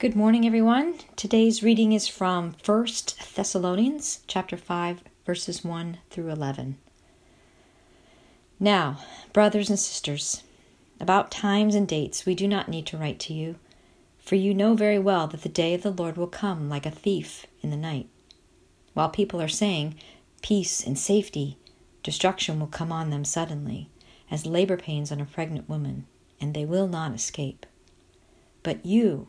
Good morning everyone. Today's reading is from 1 Thessalonians chapter 5 verses 1 through 11. Now, brothers and sisters, about times and dates we do not need to write to you, for you know very well that the day of the Lord will come like a thief in the night. While people are saying peace and safety, destruction will come on them suddenly, as labor pains on a pregnant woman, and they will not escape. But you,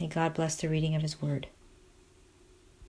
May God bless the reading of His Word.